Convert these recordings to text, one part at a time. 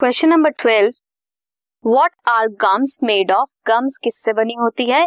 Question number twelve what are gums made of gums किससे बनी होती है?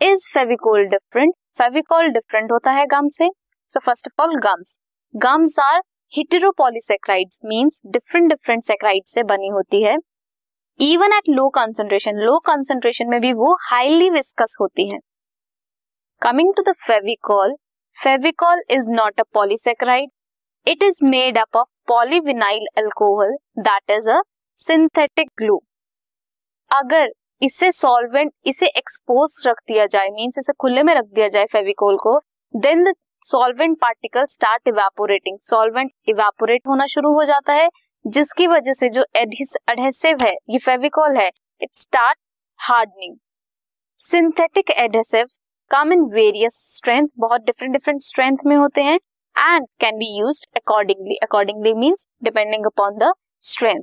Is Fevicol different Fevicol different होता है गम से? So first of all gums gums are heteropolysaccharides means different different saccharide से बनी होती है. Even at low concentration low concentration में भी वो हाईली विस्कस होती है. Coming to the Fevicol Fevicol is not a polysaccharide it is made up of polyvinyl alcohol that is a synthetic glue अगर इसे सॉल्वेंट इसे एक्सपोज रख दिया जाए मीन्स इसे खुले में रख दिया जाए फेविकोल को then the solvent particle start evaporating solvent evaporate होना शुरू हो जाता है, जिसकी वजह से जो एडहेसिव है, ये फेविकोल है it start hardening synthetic adhesive come in various strength बहुत डिफरेंट डिफरेंट स्ट्रेंथ में होते हैं and can be use accordingly accordingly means depending upon the strength